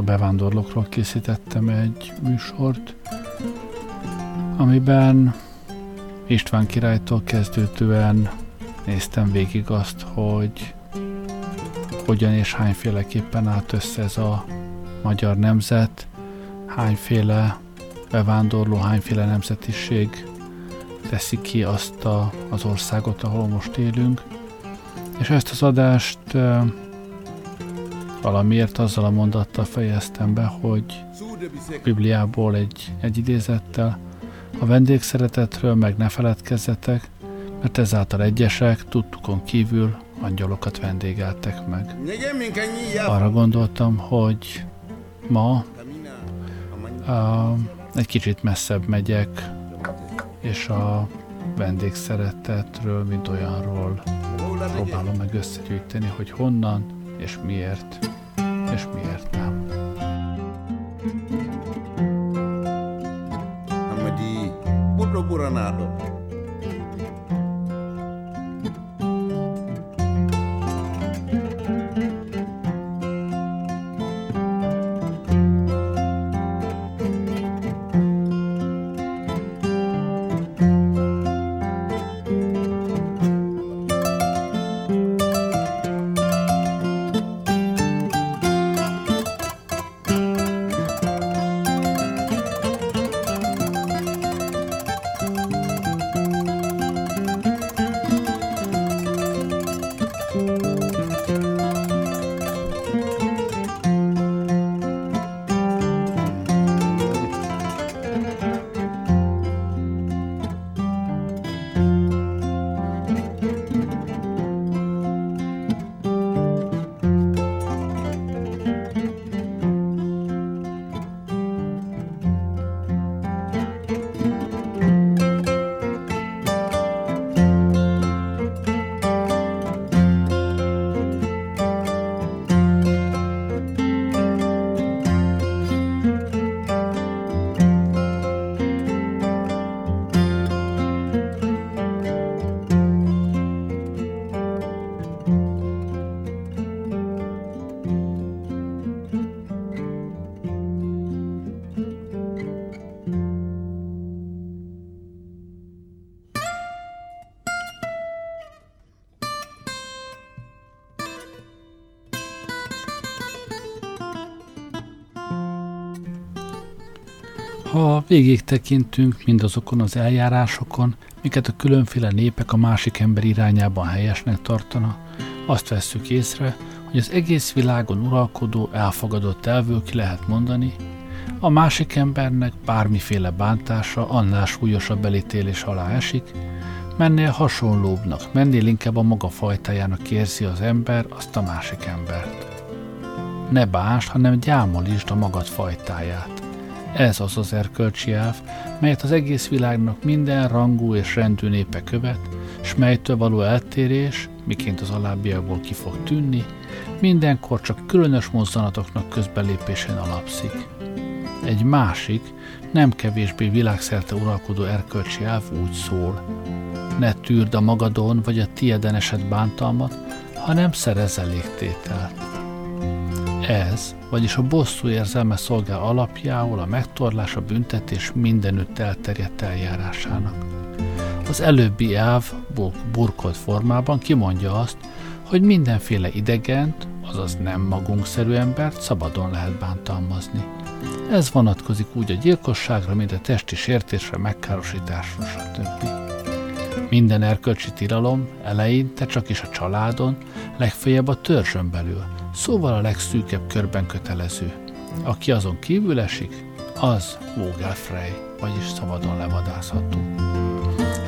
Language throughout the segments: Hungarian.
a bevándorlókról készítettem egy műsort, amiben István királytól kezdődően néztem végig azt, hogy hogyan és hányféleképpen állt össze ez a magyar nemzet, hányféle bevándorló, hányféle nemzetiség teszi ki azt a, az országot, ahol most élünk. És ezt az adást valamiért azzal a mondattal fejeztem be, hogy a Bibliából egy, egy idézettel a vendégszeretetről meg ne feledkezzetek, mert ezáltal egyesek tudtukon kívül angyalokat vendégeltek meg. Arra gondoltam, hogy ma uh, egy kicsit messzebb megyek, és a vendégszeretetről, mint olyanról próbálom meg összegyűjteni, hogy honnan és miért, és miért nem. Amadi, Buranado. Ha végig tekintünk mindazokon az eljárásokon, miket a különféle népek a másik ember irányában helyesnek tartana, azt vesszük észre, hogy az egész világon uralkodó, elfogadott elvől ki lehet mondani, a másik embernek bármiféle bántása annál súlyosabb elítélés alá esik, mennél hasonlóbbnak, mennél inkább a maga fajtájának érzi az ember azt a másik embert. Ne bánst, hanem gyámolítsd a magad fajtáját. Ez az az erkölcsi elv, melyet az egész világnak minden rangú és rendű népe követ, s melytől való eltérés, miként az alábbiakból ki fog tűnni, mindenkor csak különös mozzanatoknak közbelépésén alapszik. Egy másik, nem kevésbé világszerte uralkodó erkölcsi elv úgy szól. Ne tűrd a magadon vagy a tieden esett bántalmat, hanem szerez elégtételt. Ez, vagyis a bosszú érzelme szolgál alapjául a megtorlás, a büntetés mindenütt elterjedt eljárásának. Az előbbi elv burkolt formában kimondja azt, hogy mindenféle idegent, azaz nem magunkszerű embert szabadon lehet bántalmazni. Ez vonatkozik úgy a gyilkosságra, mint a testi sértésre, megkárosításra, stb. Minden erkölcsi tilalom eleinte csak is a családon, legfeljebb a törzsön belül, szóval a legszűkebb körben kötelező. Aki azon kívül esik, az Vogelfrey, vagyis szabadon levadászható.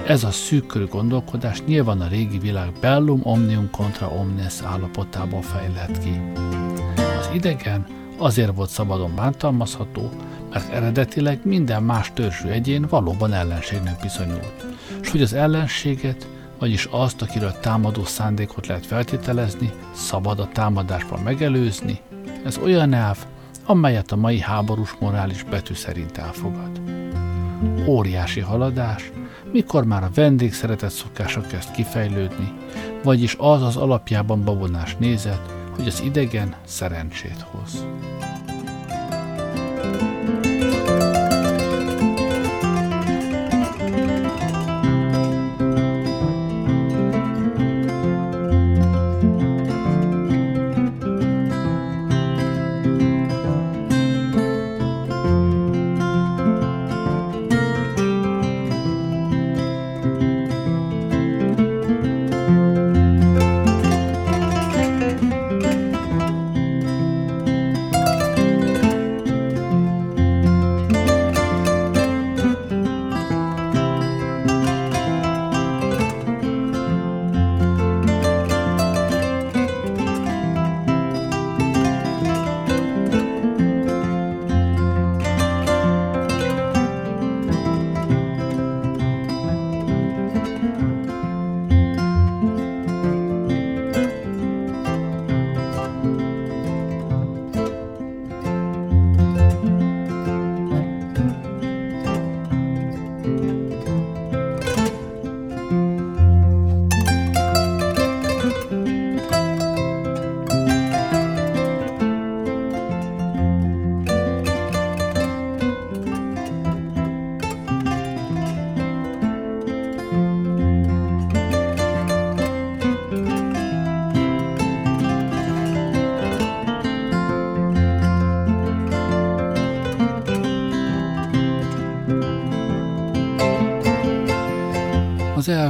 Ez a szűkörű gondolkodás nyilván a régi világ bellum omnium contra omnes állapotából fejlett ki. Az idegen azért volt szabadon bántalmazható, mert eredetileg minden más törzsű egyén valóban ellenségnek bizonyult, és hogy az ellenséget vagyis azt, akiről támadó szándékot lehet feltételezni, szabad a támadásban megelőzni, ez olyan elv, amelyet a mai háborús morális betű szerint elfogad. Óriási haladás, mikor már a vendégszeretet szokása kezd kifejlődni, vagyis az az alapjában babonás nézet, hogy az idegen szerencsét hoz.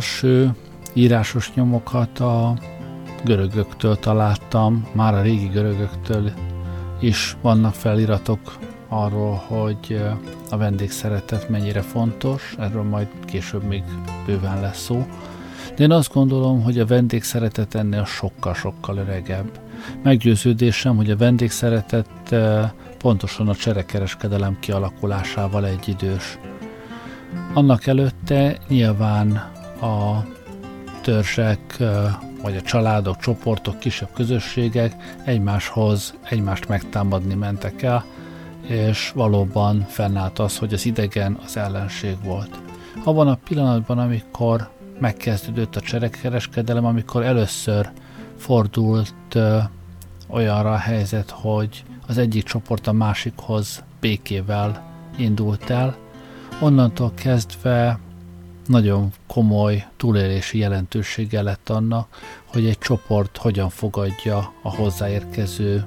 Első írásos nyomokat a görögöktől találtam, már a régi görögöktől is vannak feliratok arról, hogy a vendégszeretet mennyire fontos, erről majd később még bőven lesz szó. De én azt gondolom, hogy a vendégszeretet ennél sokkal-sokkal öregebb. Meggyőződésem, hogy a vendégszeretet pontosan a cserekereskedelem kialakulásával egyidős. Annak előtte nyilván a törzsek, vagy a családok, csoportok, kisebb közösségek egymáshoz, egymást megtámadni mentek el, és valóban fennállt az, hogy az idegen az ellenség volt. Abban a pillanatban, amikor megkezdődött a cserekereskedelem, amikor először fordult ö, olyanra a helyzet, hogy az egyik csoport a másikhoz békével indult el, onnantól kezdve nagyon komoly túlélési jelentősége lett annak, hogy egy csoport hogyan fogadja a hozzáérkező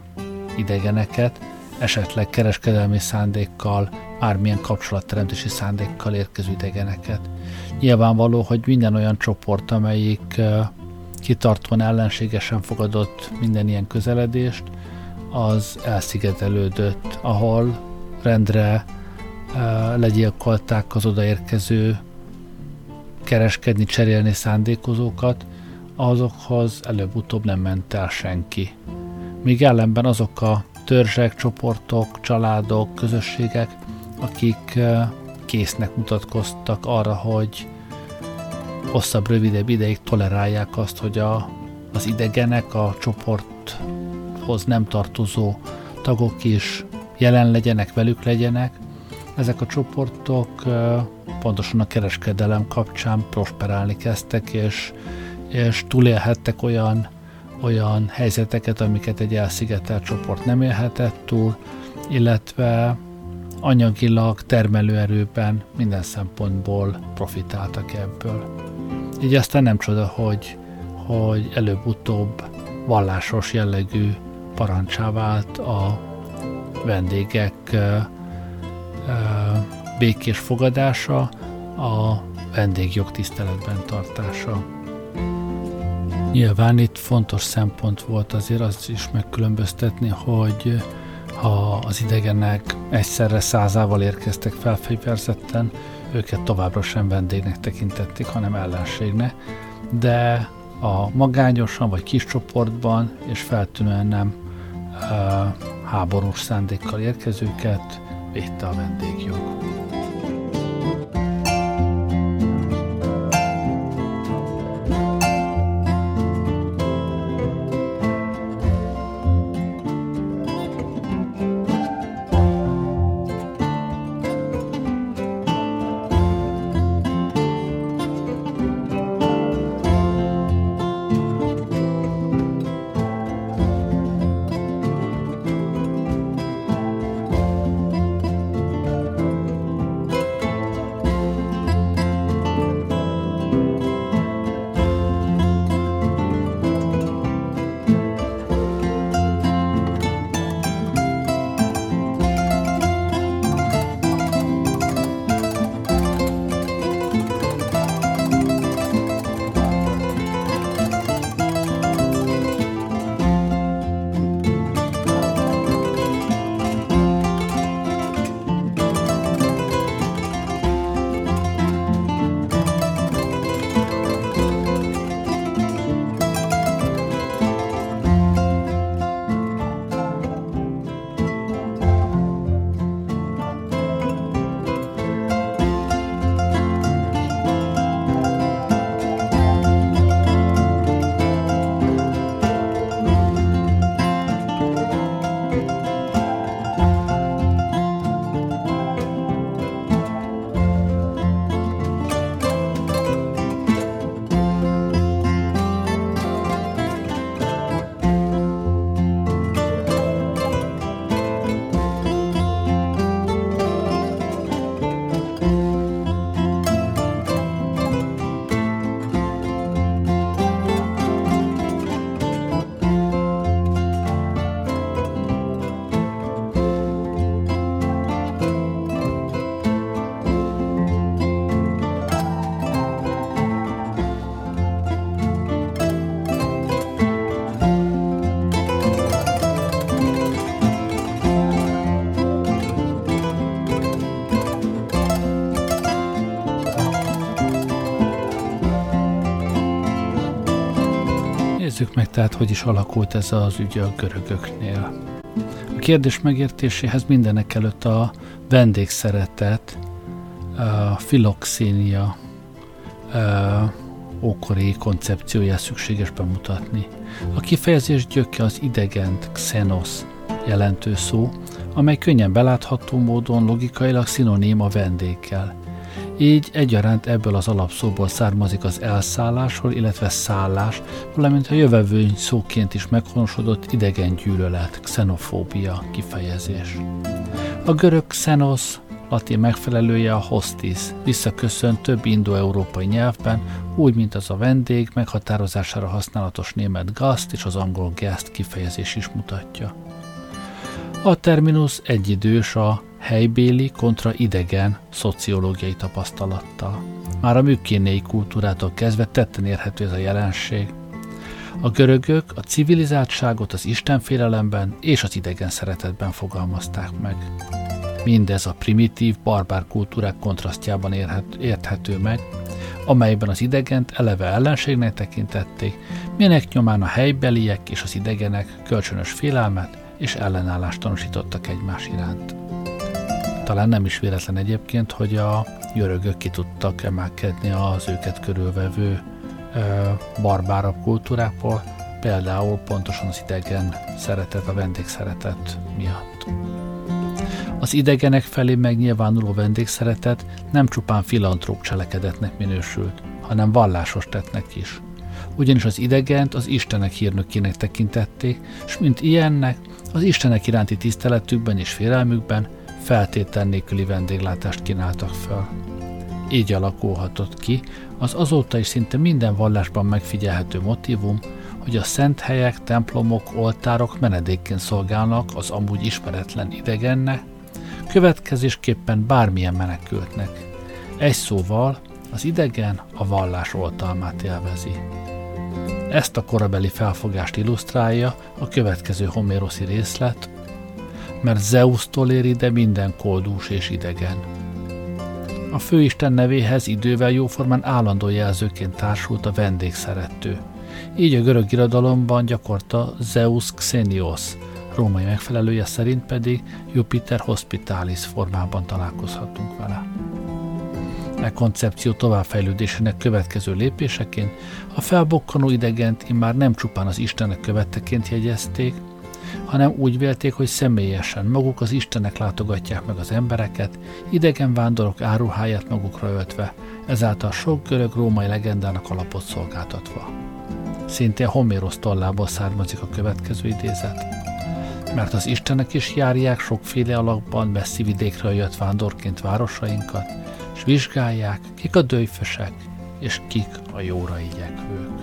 idegeneket, esetleg kereskedelmi szándékkal, bármilyen kapcsolatteremtési szándékkal érkező idegeneket. Nyilvánvaló, hogy minden olyan csoport, amelyik kitartóan ellenségesen fogadott minden ilyen közeledést, az elszigetelődött, ahol rendre legyilkolták az odaérkező kereskedni, cserélni szándékozókat, azokhoz előbb-utóbb nem ment el senki. Míg ellenben azok a törzsek, csoportok, családok, közösségek, akik késznek mutatkoztak arra, hogy hosszabb, rövidebb ideig tolerálják azt, hogy a, az idegenek, a csoporthoz nem tartozó tagok is jelen legyenek, velük legyenek. Ezek a csoportok pontosan a kereskedelem kapcsán prosperálni kezdtek, és, és túlélhettek olyan, olyan helyzeteket, amiket egy elszigetelt csoport nem élhetett túl, illetve anyagilag, termelőerőben minden szempontból profitáltak ebből. Így aztán nem csoda, hogy, hogy előbb-utóbb vallásos jellegű parancsá vált a vendégek békés fogadása, a vendégjog tiszteletben tartása. Nyilván itt fontos szempont volt azért azt is megkülönböztetni, hogy ha az idegenek egyszerre százával érkeztek felfegyverzetten, őket továbbra sem vendégnek tekintették, hanem ellenségnek, de a magányosan vagy kis csoportban és feltűnően nem uh, háborús szándékkal érkezőket védte a vendégjog. Nézzük meg tehát, hogy is alakult ez az ügy a görögöknél. A kérdés megértéséhez mindenek előtt a vendégszeretet, a filoxénia ókori koncepcióját szükséges bemutatni. A kifejezés gyöke az idegent, xenos jelentő szó, amely könnyen belátható módon logikailag szinoním a vendéggel. Így egyaránt ebből az alapszóból származik az elszállásról, illetve szállás, valamint a jövevőny szóként is meghonosodott idegen gyűlölet, xenofóbia kifejezés. A görög xenos latin megfelelője a hostis, visszaköszön több indoeurópai nyelvben, úgy, mint az a vendég meghatározására használatos német gast és az angol guest kifejezés is mutatja. A terminus egyidős a helybéli kontra idegen szociológiai tapasztalattal. Már a műkénéi kultúrától kezdve tetten érhető ez a jelenség. A görögök a civilizáltságot az istenfélelemben és az idegen szeretetben fogalmazták meg. Mindez a primitív, barbár kultúrák kontrasztjában érhet, érthető meg, amelyben az idegent eleve ellenségnek tekintették, minek nyomán a helybeliek és az idegenek kölcsönös félelmet és ellenállást tanúsítottak egymás iránt. Talán nem is véletlen egyébként, hogy a görögök ki tudtak emelkedni az őket körülvevő barbárabb kultúrákból, például pontosan az idegen szeretet, a vendégszeretet miatt. Az idegenek felé megnyilvánuló vendégszeretet nem csupán filantróp cselekedetnek minősült, hanem vallásos tettnek is. Ugyanis az idegent az Istenek hírnökének tekintették, és mint ilyennek az Istenek iránti tiszteletükben és félelmükben feltétel nélküli vendéglátást kínáltak fel. Így alakulhatott ki az azóta is szinte minden vallásban megfigyelhető motivum, hogy a szent helyek, templomok, oltárok menedékként szolgálnak az amúgy ismeretlen idegennek, következésképpen bármilyen menekültnek. Egy szóval az idegen a vallás oltalmát élvezi. Ezt a korabeli felfogást illusztrálja a következő homéroszi részlet, mert Zeus-tól ér ide minden koldús és idegen. A főisten nevéhez idővel jóformán állandó jelzőként társult a vendégszerettő. Így a görög irodalomban gyakorta Zeus Xenios, római megfelelője szerint pedig Jupiter Hospitalis formában találkozhatunk vele. E koncepció továbbfejlődésének következő lépéseként a felbokkanó idegent immár nem csupán az Istenek követteként jegyezték, hanem úgy vélték, hogy személyesen maguk az Istenek látogatják meg az embereket, idegen vándorok áruháját magukra öltve, ezáltal sok görög-római legendának alapot szolgáltatva. Szintén Homérosz tollából származik a következő idézet. Mert az Istenek is járják sokféle alakban messzi vidékre jött vándorként városainkat, és vizsgálják, kik a dőjfösek, és kik a jóra igyekvők.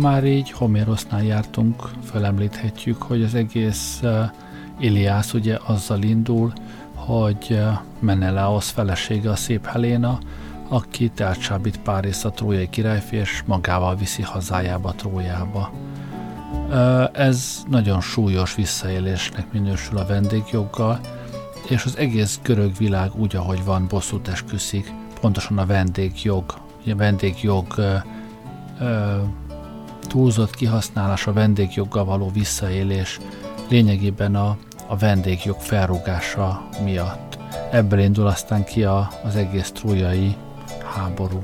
Már így Homérosznál jártunk, felemlíthetjük, hogy az egész Iliász ugye azzal indul, hogy Menelaos felesége a szép Heléna, aki elcsábít Párizs a trójai királyfi, és magával viszi hazájába, Trójába. Ez nagyon súlyos visszaélésnek minősül a vendégjoggal, és az egész görög világ úgy, ahogy van, bosszút esküszik, pontosan a vendégjog, a vendégjog túlzott kihasználás, a vendégjoggal való visszaélés lényegében a, a vendégjog felrúgása miatt. Ebből indul aztán ki a, az egész trójai háború.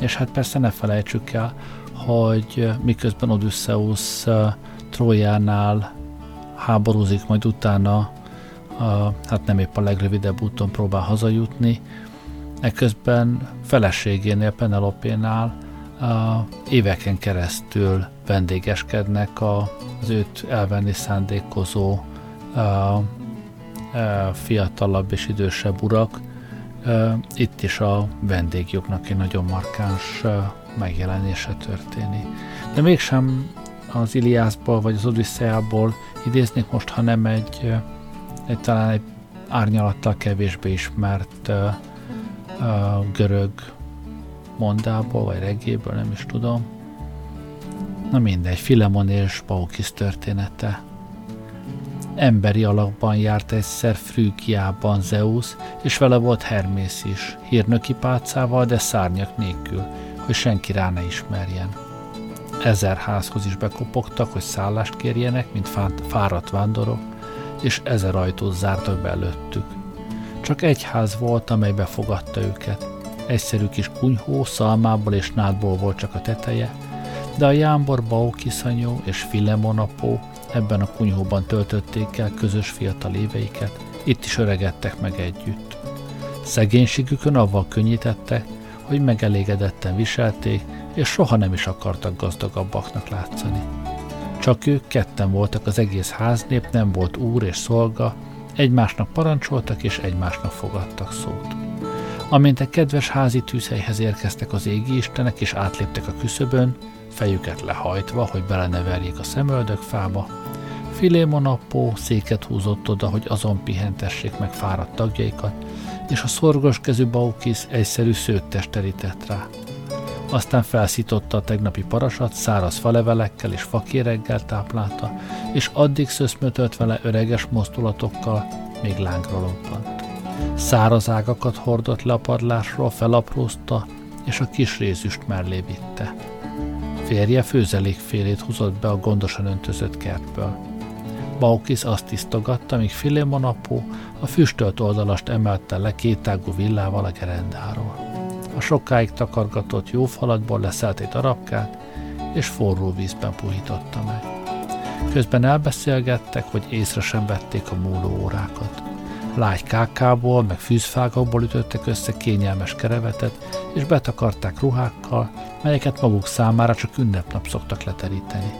És hát persze ne felejtsük el, hogy miközben Odysseus Trójánál háborúzik, majd utána hát nem épp a legrövidebb úton próbál hazajutni, ekközben feleségénél, Penelopénál a, éveken keresztül vendégeskednek a, az őt elvenni szándékozó a, a, fiatalabb és idősebb urak. Itt is a vendégjognak egy nagyon markáns megjelenése történik. De mégsem az Iliászból vagy az Odüsszeából idéznék most, hanem egy, egy talán egy árnyalattal kevésbé ismert uh, uh, görög mondából, vagy regéből, nem is tudom. Na mindegy, Filemon és Baukis története. Emberi alakban járt egyszer Frügiában Zeus, és vele volt Hermész is, hírnöki pálcával, de szárnyak nélkül, hogy senki rá ne ismerjen. Ezer házhoz is bekopogtak, hogy szállást kérjenek, mint fáradt vándorok, és ezer ajtót zártak be előttük. Csak egy ház volt, amely befogadta őket. Egyszerű kis kunyhó, szalmából és nádból volt csak a teteje, de a Jámbor Baukiszanyó és Filemonapó ebben a kunyhóban töltötték el közös fiatal éveiket, itt is öregedtek meg együtt. Szegénységükön avval könnyítettek, hogy megelégedetten viselték, és soha nem is akartak gazdagabbaknak látszani. Csak ők ketten voltak az egész háznép, nem volt úr és szolga, egymásnak parancsoltak és egymásnak fogadtak szót. Amint egy kedves házi tűzhelyhez érkeztek az égi istenek és átléptek a küszöbön, fejüket lehajtva, hogy beleneverjék a szemöldök fába, Filémon apó széket húzott oda, hogy azon pihentessék meg fáradt tagjaikat, és a szorgos kezű Baukis egyszerű szőttest terített rá. Aztán felszította a tegnapi parasat, száraz falevelekkel és fakéreggel táplálta, és addig szöszmötölt vele öreges mozdulatokkal, még lángra lobbant. Száraz ágakat hordott le a padlásról, felaprózta, és a kis rézüst mellé vitte. Férje főzelékfélét húzott be a gondosan öntözött kertből. Baukis azt tisztogatta, míg Filémon apó a füstölt oldalast emelte le kétágú villával a gerendáról. A sokáig takargatott jó falakból leszelt egy darabkát, és forró vízben puhította meg. Közben elbeszélgettek, hogy észre sem vették a múló órákat. Lágy kákából, meg fűzfágakból ütöttek össze kényelmes kerevetet, és betakarták ruhákkal, melyeket maguk számára csak ünnepnap szoktak leteríteni.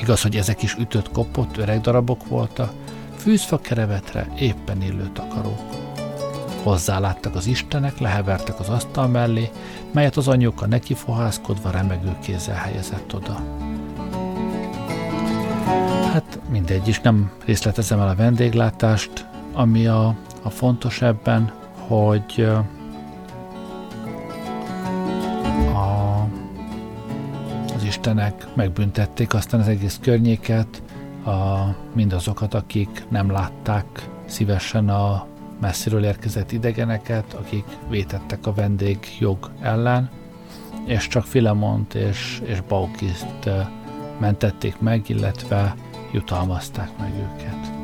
Igaz, hogy ezek is ütött, kopott, öreg darabok voltak, fűzfa kerevetre éppen illő takaró. Hozzáláttak az istenek, lehevertek az asztal mellé, melyet az anyóka neki fohászkodva remegő kézzel helyezett oda. Hát mindegy is, nem részletezem el a vendéglátást, ami a, a fontos ebben, hogy istenek megbüntették aztán az egész környéket, a, mindazokat, akik nem látták szívesen a messziről érkezett idegeneket, akik vétettek a vendégjog ellen, és csak Filemont és, és Baukiszt mentették meg, illetve jutalmazták meg őket.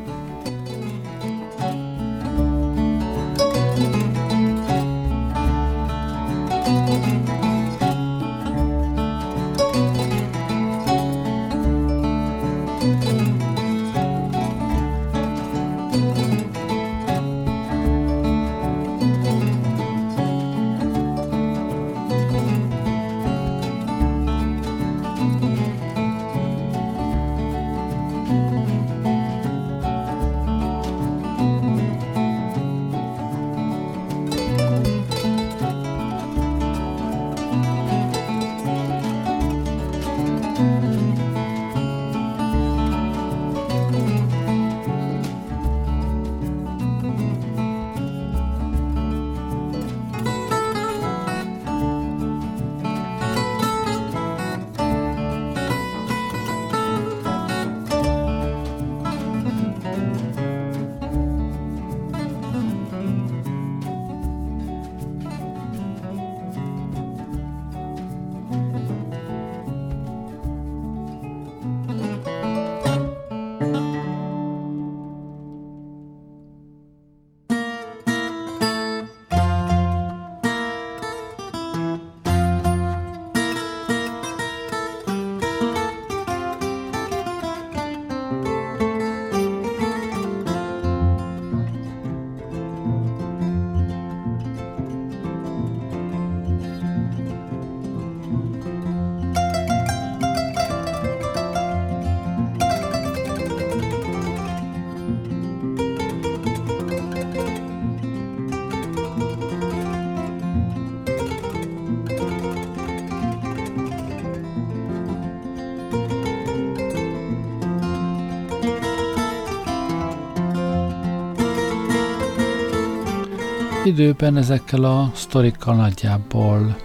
Időben ezekkel a sztorikkal nagyjából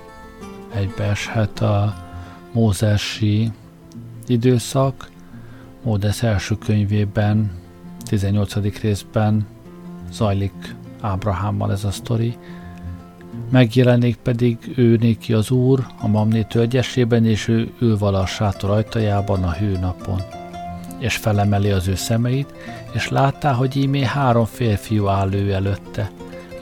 egybeeshet a mózesi időszak. Módesz első könyvében, 18. részben zajlik Ábrahámmal ez a sztori. Megjelenik pedig ő néki az úr a Mamné tölgyesében, és ő ül vala a sátor ajtajában a hőnapon. És felemeli az ő szemeit, és láttá, hogy ímé három férfiú áll ő előtte,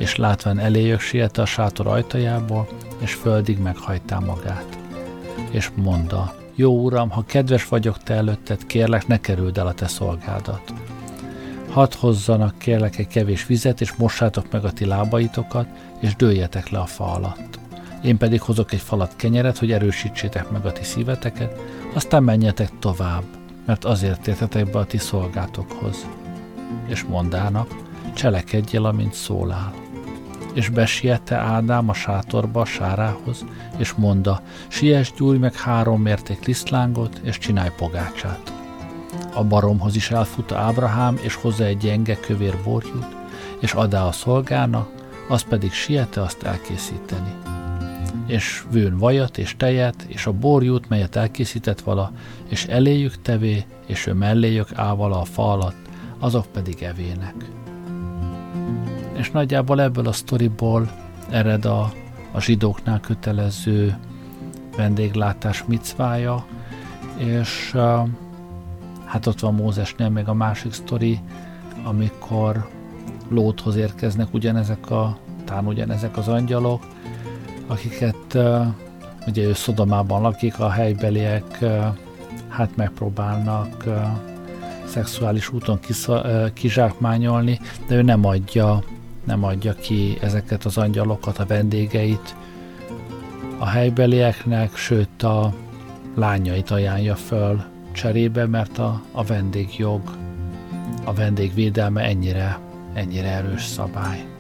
és látván eléjök siette a sátor ajtajából, és földig meghajtá magát. És mondta, jó uram, ha kedves vagyok te előtted, kérlek, ne kerüld el a te szolgádat. Hadd hozzanak kérlek egy kevés vizet, és mossátok meg a ti lábaitokat, és dőljetek le a fa alatt. Én pedig hozok egy falat kenyeret, hogy erősítsétek meg a ti szíveteket, aztán menjetek tovább, mert azért értetek be a ti szolgátokhoz. És mondának, cselekedjél, amint szólál és besiette Ádám a sátorba a sárához, és mondta, siess, gyújj meg három mérték lisztlángot, és csinálj pogácsát. A baromhoz is elfut Ábrahám, és hozzá egy gyenge kövér borjút, és adá a szolgának, az pedig siete azt elkészíteni. És vőn vajat és tejet, és a borjút, melyet elkészített vala, és eléjük tevé, és ő melléjük áll a fa alatt, azok pedig evének és nagyjából ebből a sztoriból ered a, a zsidóknál kötelező vendéglátás micvája, és hát ott van Mózesnél még a másik sztori, amikor Lóthoz érkeznek ugyanezek a, talán ugyanezek az angyalok, akiket uh, ugye ő Szodomában lakik, a helybeliek hát megpróbálnak szexuális úton kisza, kizsákmányolni, de ő nem adja nem adja ki ezeket az angyalokat, a vendégeit a helybelieknek, sőt a lányait ajánlja föl cserébe, mert a, a vendégjog, a vendégvédelme ennyire, ennyire erős szabály.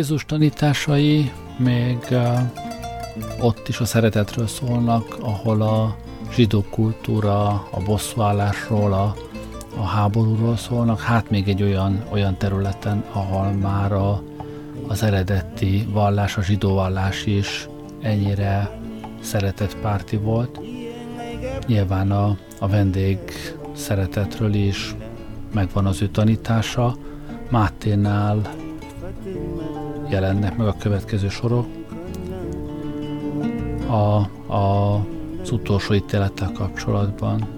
Jézus tanításai még ott is a szeretetről szólnak, ahol a zsidó kultúra, a bosszúállásról, a, a háborúról szólnak, hát még egy olyan, olyan területen, ahol már a, az eredeti vallás, a zsidó vallás is ennyire szeretetpárti volt. Nyilván a, a vendég szeretetről is megvan az ő tanítása. Máténál jelennek meg a következő sorok. A, a az utolsó ítélettel kapcsolatban.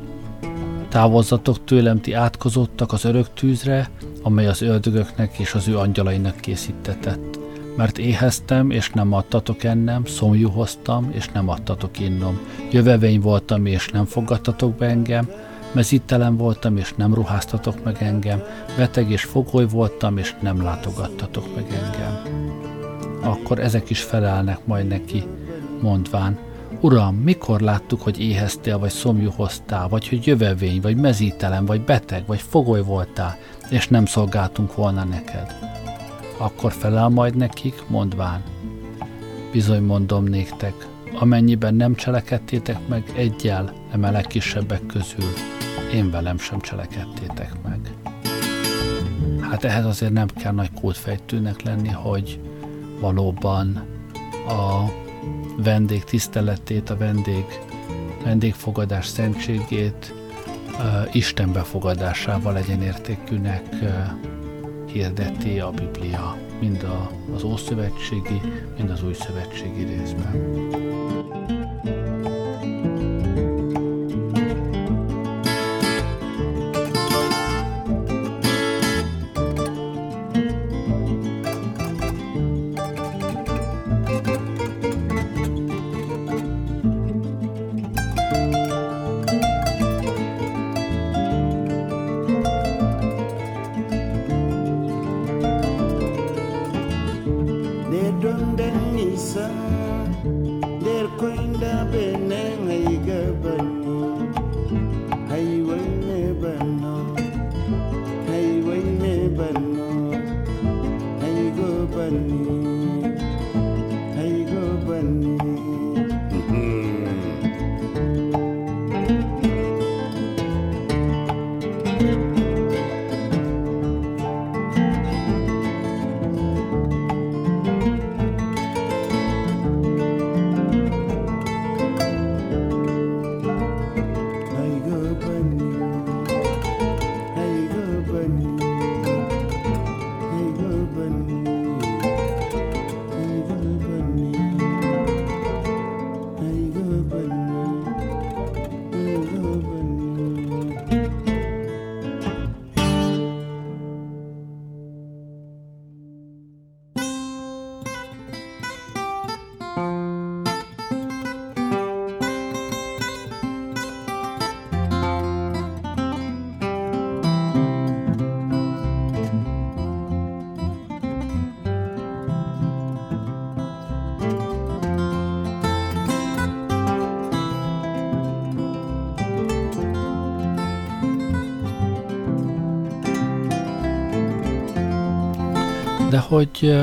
Távozzatok tőlem, ti átkozottak az örök tűzre, amely az ördögöknek és az ő angyalainak készítetett. Mert éheztem, és nem adtatok ennem, szomjú hoztam, és nem adtatok innom. Jövevény voltam, és nem fogadtatok be engem, mezítelen voltam, és nem ruháztatok meg engem, beteg és fogoly voltam, és nem látogattatok meg engem. Akkor ezek is felelnek majd neki, mondván, Uram, mikor láttuk, hogy éheztél, vagy szomjú hoztál, vagy hogy jövevény, vagy mezítelen, vagy beteg, vagy fogoly voltál, és nem szolgáltunk volna neked? Akkor felel majd nekik, mondván, bizony mondom néktek, amennyiben nem cselekedtétek meg egyel emelek kisebbek közül, én velem sem cselekedtétek meg. Hát ehhez azért nem kell nagy kódfejtőnek lenni, hogy valóban a vendég tiszteletét, a vendég, vendégfogadás szentségét uh, Isten befogadásával legyen értékűnek uh, hirdeti a Biblia, mind a, az Ószövetségi, mind az Új Szövetségi részben. Hogy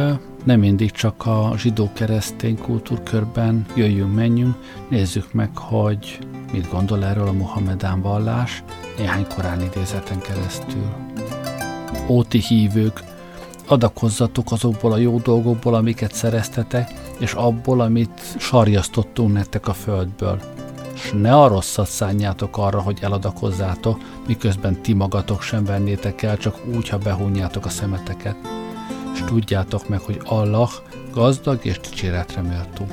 nem mindig csak a zsidó-keresztény kultúrkörben jöjjünk, menjünk, nézzük meg, hogy mit gondol erről a Mohamedán vallás néhány korán idézeten keresztül. Óti hívők, adakozzatok azokból a jó dolgokból, amiket szereztetek, és abból, amit sarjasztottunk nektek a földből. És ne a rosszat szánjátok arra, hogy eladakozzátok, miközben ti magatok sem vennétek el, csak úgy, ha behúnyjátok a szemeteket és tudjátok meg, hogy Allah gazdag és dicséretre méltó.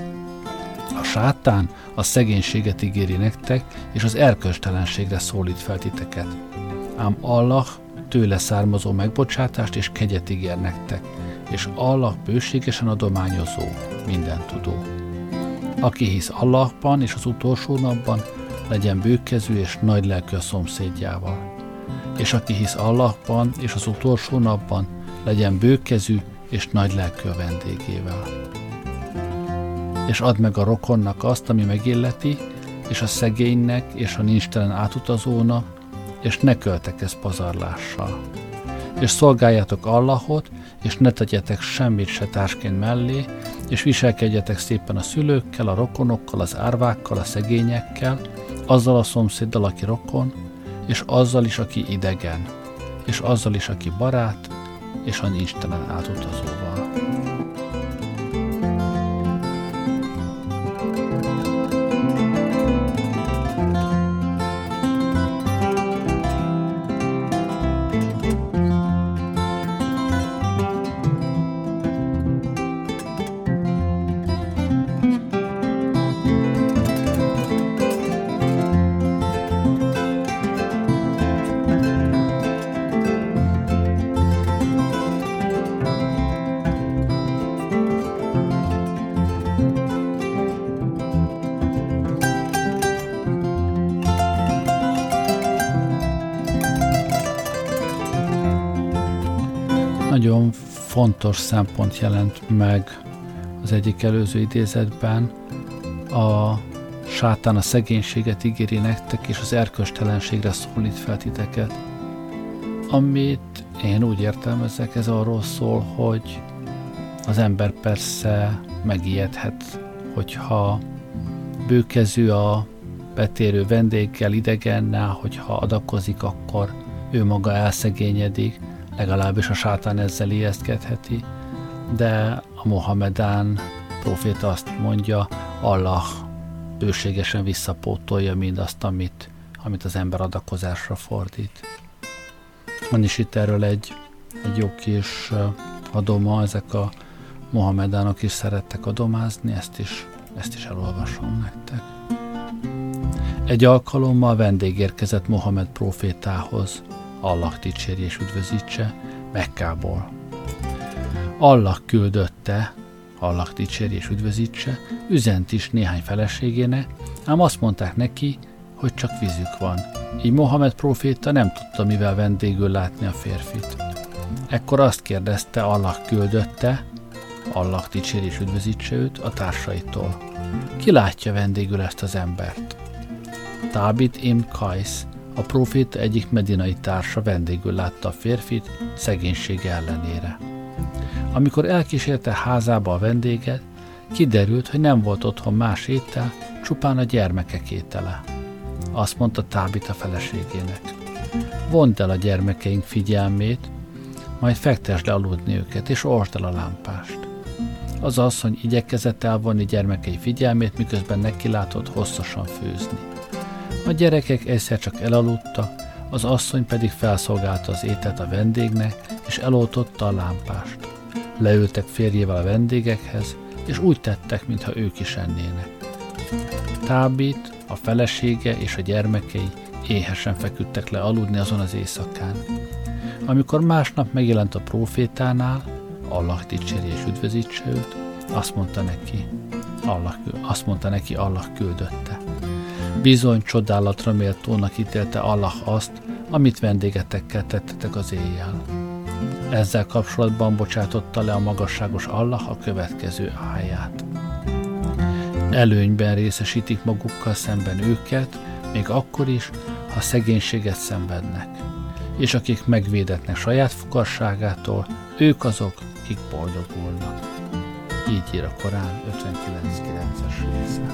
A sátán a szegénységet ígéri nektek, és az erkölcstelenségre szólít fel titeket. Ám Allah tőle származó megbocsátást és kegyet ígér nektek, és Allah bőségesen adományozó, minden tudó. Aki hisz Allahban és az utolsó napban, legyen bőkezű és nagy lelkű a szomszédjával. És aki hisz Allahban és az utolsó napban, legyen bőkezű és nagy lelkű a vendégével. És add meg a rokonnak azt, ami megilleti, és a szegénynek és a nincstelen átutazónak, és ne költekez pazarlással. És szolgáljátok Allahot, és ne tegyetek semmit se társként mellé, és viselkedjetek szépen a szülőkkel, a rokonokkal, az árvákkal, a szegényekkel, azzal a szomszéddal, aki rokon, és azzal is, aki idegen, és azzal is, aki barát, és a nincstelen átutazóval. Fontos szempont jelent meg az egyik előző idézetben. A sátán a szegénységet ígéri nektek, és az erköstelenségre szólít fel titeket. Amit én úgy értelmezek, ez arról szól, hogy az ember persze megijedhet, hogyha bőkezű a betérő vendéggel, idegennel, hogyha adakozik, akkor ő maga elszegényedik, legalábbis a sátán ezzel ijesztkedheti, de a Mohamedán proféta azt mondja, Allah bőségesen visszapótolja mindazt, amit, amit az ember adakozásra fordít. Van is itt erről egy, egy jó kis adoma, ezek a Mohamedánok is szerettek adomázni, ezt is, ezt is elolvasom nektek. Egy alkalommal vendég érkezett Mohamed profétához, Allah dicsérje és üdvözítse, Mekkából. Allah küldötte, Allah dicsérje és üdvözítse, üzent is néhány feleségének, ám azt mondták neki, hogy csak vízük van. Így Mohamed proféta nem tudta mivel vendégül látni a férfit. Ekkor azt kérdezte Allah küldötte, Allah dicsér és üdvözítse őt a társaitól. Ki látja vendégül ezt az embert? Tábit im Kajsz, a proféta egyik medinai társa vendégül látta a férfit szegénysége ellenére. Amikor elkísérte házába a vendéget, kiderült, hogy nem volt otthon más étel, csupán a gyermekek étele. Azt mondta Tábit a feleségének. Vond el a gyermekeink figyelmét, majd fektesd le aludni őket, és orsd el a lámpást. Az asszony igyekezett elvonni gyermekei figyelmét, miközben neki látott hosszasan főzni. A gyerekek egyszer csak elaludtak, az asszony pedig felszolgálta az ételt a vendégnek, és eloltotta a lámpást. Leültek férjével a vendégekhez, és úgy tettek, mintha ők is ennének. Tábít, a felesége és a gyermekei éhesen feküdtek le aludni azon az éjszakán. Amikor másnap megjelent a profétánál, Allah dicsérje és üdvözítse őt, azt mondta neki, Allah, azt mondta neki, Allah küldötte. Bizony csodálatra méltónak ítélte Allah azt, amit vendégetekkel tettetek az éjjel. Ezzel kapcsolatban bocsátotta le a magasságos Allah a következő áját. Előnyben részesítik magukkal szemben őket, még akkor is, ha szegénységet szenvednek. És akik megvédetnek saját fukarságától, ők azok, akik boldogulnak. Így ír a Korán 59.9-es része.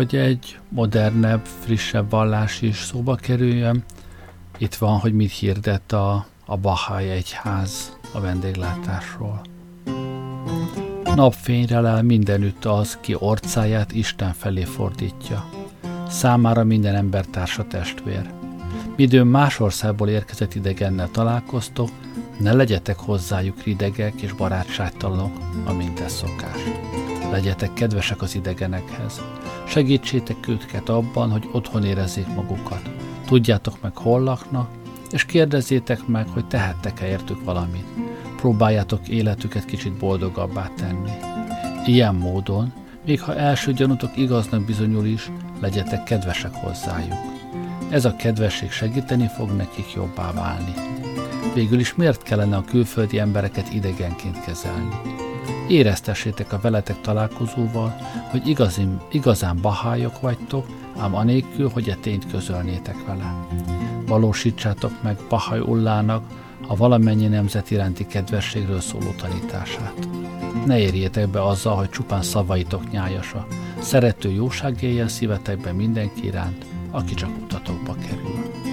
Hogy egy modernebb, frissebb vallás is szóba kerüljön. Itt van, hogy mit hirdet a, a Bahá'í egyház a vendéglátásról. Napfényre lel mindenütt az, ki orcáját Isten felé fordítja. Számára minden ember társa testvér. Midőn más országból érkezett idegennel találkoztok, ne legyetek hozzájuk ridegek és barátságtalanok, amint ez szokás. Legyetek kedvesek az idegenekhez. Segítsétek őket abban, hogy otthon érezzék magukat. Tudjátok meg, hol laknak, és kérdezzétek meg, hogy tehettek-e értük valamit. Próbáljátok életüket kicsit boldogabbá tenni. Ilyen módon, még ha első gyanútok igaznak bizonyul is, legyetek kedvesek hozzájuk. Ez a kedvesség segíteni fog nekik jobbá válni. Végül is miért kellene a külföldi embereket idegenként kezelni? Éreztessétek a veletek találkozóval, hogy igazin, igazán bahályok vagytok, ám anélkül, hogy e tényt közölnétek vele. Valósítsátok meg Bahaj Ullának a valamennyi nemzet iránti kedvességről szóló tanítását. Ne érjétek be azzal, hogy csupán szavaitok nyájasa. Szerető jóság éljen szívetekbe mindenki iránt, aki csak utatokba kerül.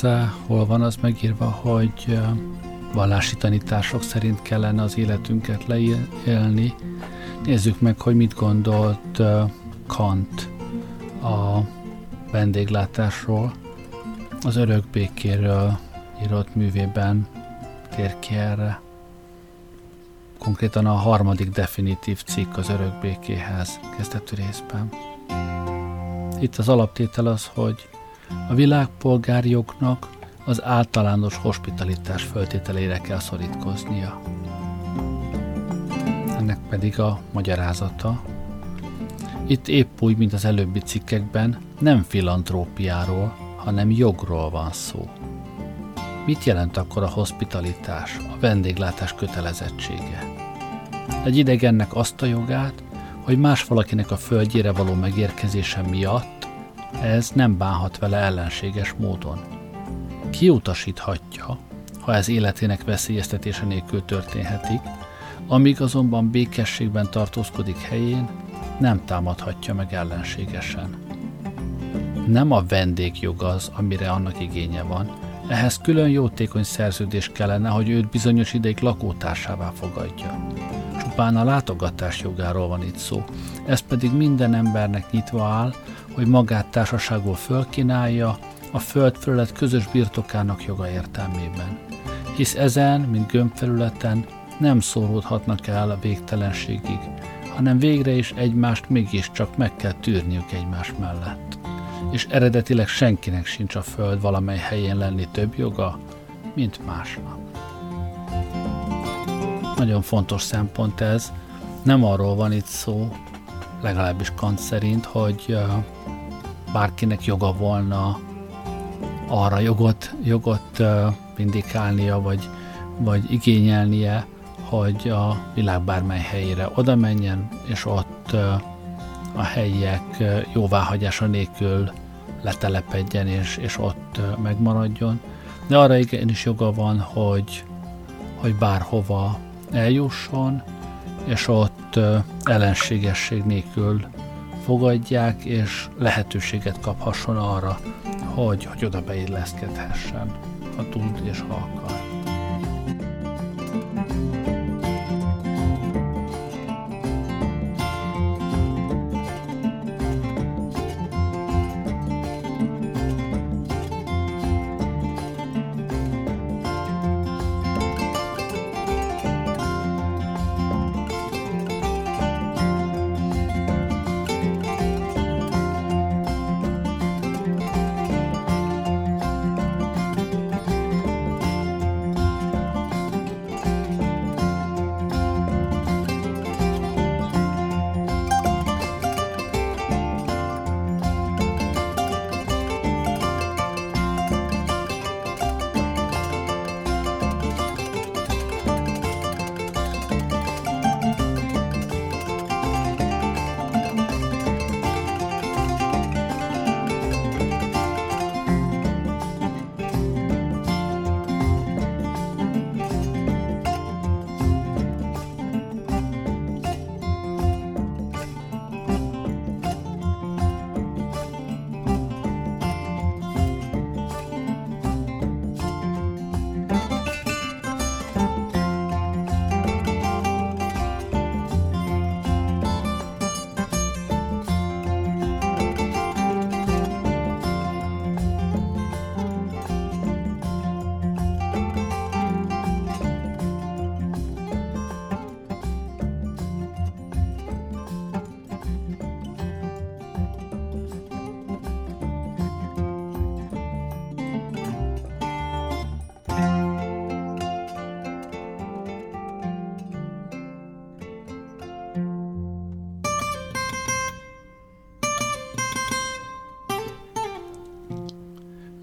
Persze hol van az megírva, hogy vallási tanítások szerint kellene az életünket leélni. Nézzük meg, hogy mit gondolt Kant a vendéglátásról. Az örök békéről írott művében tér ki erre. Konkrétan a harmadik definitív cikk az örök békéhez kezdetű részben. Itt az alaptétel az, hogy a világpolgárjognak az általános hospitalitás föltételére kell szorítkoznia. Ennek pedig a magyarázata. Itt épp úgy, mint az előbbi cikkekben, nem filantrópiáról, hanem jogról van szó. Mit jelent akkor a hospitalitás, a vendéglátás kötelezettsége? Egy idegennek azt a jogát, hogy más valakinek a földjére való megérkezése miatt ez nem bánhat vele ellenséges módon. Kiutasíthatja, ha ez életének veszélyeztetése nélkül történhetik, amíg azonban békességben tartózkodik helyén, nem támadhatja meg ellenségesen. Nem a vendégjog az, amire annak igénye van, ehhez külön jótékony szerződés kellene, hogy őt bizonyos ideig lakótársává fogadja. Csupán a látogatás jogáról van itt szó, ez pedig minden embernek nyitva áll, hogy magát társaságból fölkínálja a földfelület közös birtokának joga értelmében. Hisz ezen, mint gömbfelületen nem szóródhatnak el a végtelenségig, hanem végre is egymást mégiscsak meg kell tűrniük egymás mellett. És eredetileg senkinek sincs a föld valamely helyén lenni több joga, mint másnak. Nagyon fontos szempont ez, nem arról van itt szó, legalábbis Kant szerint, hogy bárkinek joga volna arra jogot, jogot vindikálnia, vagy, vagy igényelnie, hogy a világ bármely helyére oda menjen, és ott a helyiek jóváhagyása nélkül letelepedjen, és, és ott megmaradjon. De arra igenis joga van, hogy, hogy bárhova eljusson, és ott ellenségesség nélkül fogadják, és lehetőséget kaphasson arra, hogy, hogy oda beilleszkedhessen, ha tud és ha akar.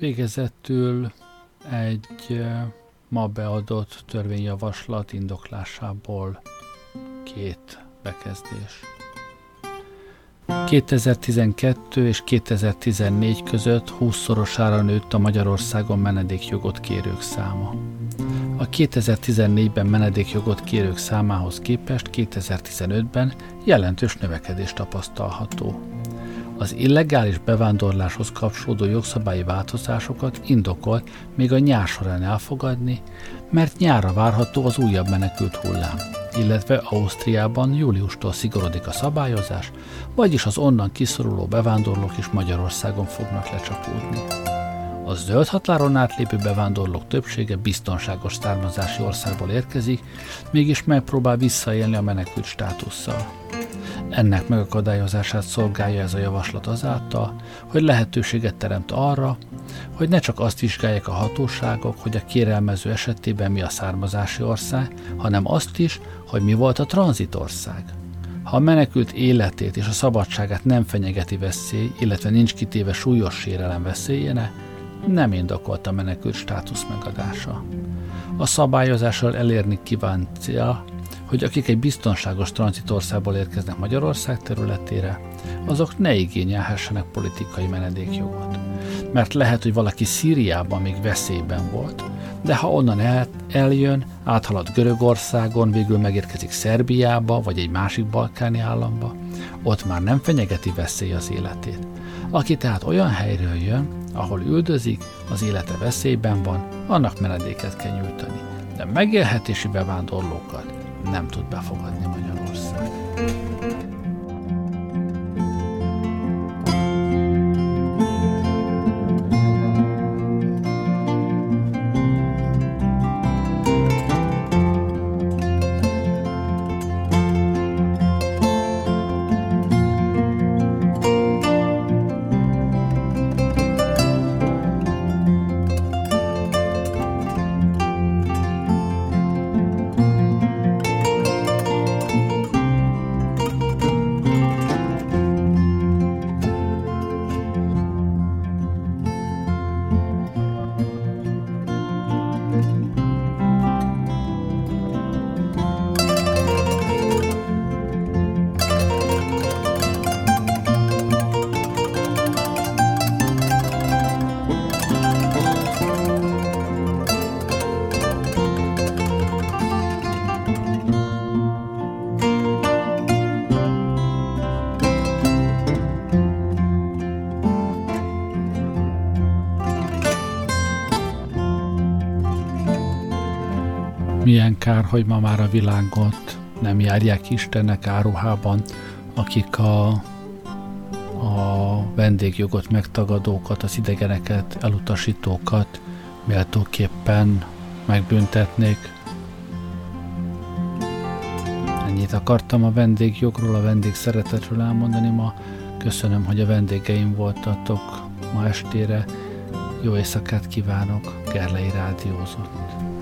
Végezetül egy ma beadott törvényjavaslat indoklásából két bekezdés. 2012 és 2014 között 20-szorosára nőtt a Magyarországon menedékjogot kérők száma. A 2014-ben menedékjogot kérők számához képest 2015-ben jelentős növekedés tapasztalható az illegális bevándorláshoz kapcsolódó jogszabályi változásokat indokolt még a nyár során elfogadni, mert nyárra várható az újabb menekült hullám, illetve Ausztriában júliustól szigorodik a szabályozás, vagyis az onnan kiszoruló bevándorlók is Magyarországon fognak lecsapódni. A zöld határon átlépő bevándorlók többsége biztonságos származási országból érkezik, mégis megpróbál visszaélni a menekült státusszal. Ennek megakadályozását szolgálja ez a javaslat azáltal, hogy lehetőséget teremt arra, hogy ne csak azt vizsgálják a hatóságok, hogy a kérelmező esetében mi a származási ország, hanem azt is, hogy mi volt a tranzitország. Ha a menekült életét és a szabadságát nem fenyegeti veszély, illetve nincs kitéve súlyos sérelem veszélyéne, nem indokolt a menekült státusz megadása. A szabályozással elérni kívánt cél hogy akik egy biztonságos tranzitországból érkeznek Magyarország területére, azok ne igényelhessenek politikai menedékjogot. Mert lehet, hogy valaki Szíriában még veszélyben volt, de ha onnan el, eljön, áthalad Görögországon, végül megérkezik Szerbiába vagy egy másik balkáni államba, ott már nem fenyegeti veszély az életét. Aki tehát olyan helyről jön, ahol üldözik, az élete veszélyben van, annak menedéket kell nyújtani. De megélhetési bevándorlókat nem tud befogadni Magyarország. Kár, hogy ma már a világot nem járják Istennek áruhában, akik a, a vendégjogot megtagadókat, az idegeneket, elutasítókat méltóképpen megbüntetnék. Ennyit akartam a vendégjogról, a vendég szeretetről elmondani ma. Köszönöm, hogy a vendégeim voltatok ma estére. Jó éjszakát kívánok, Gerlei Rádiózott.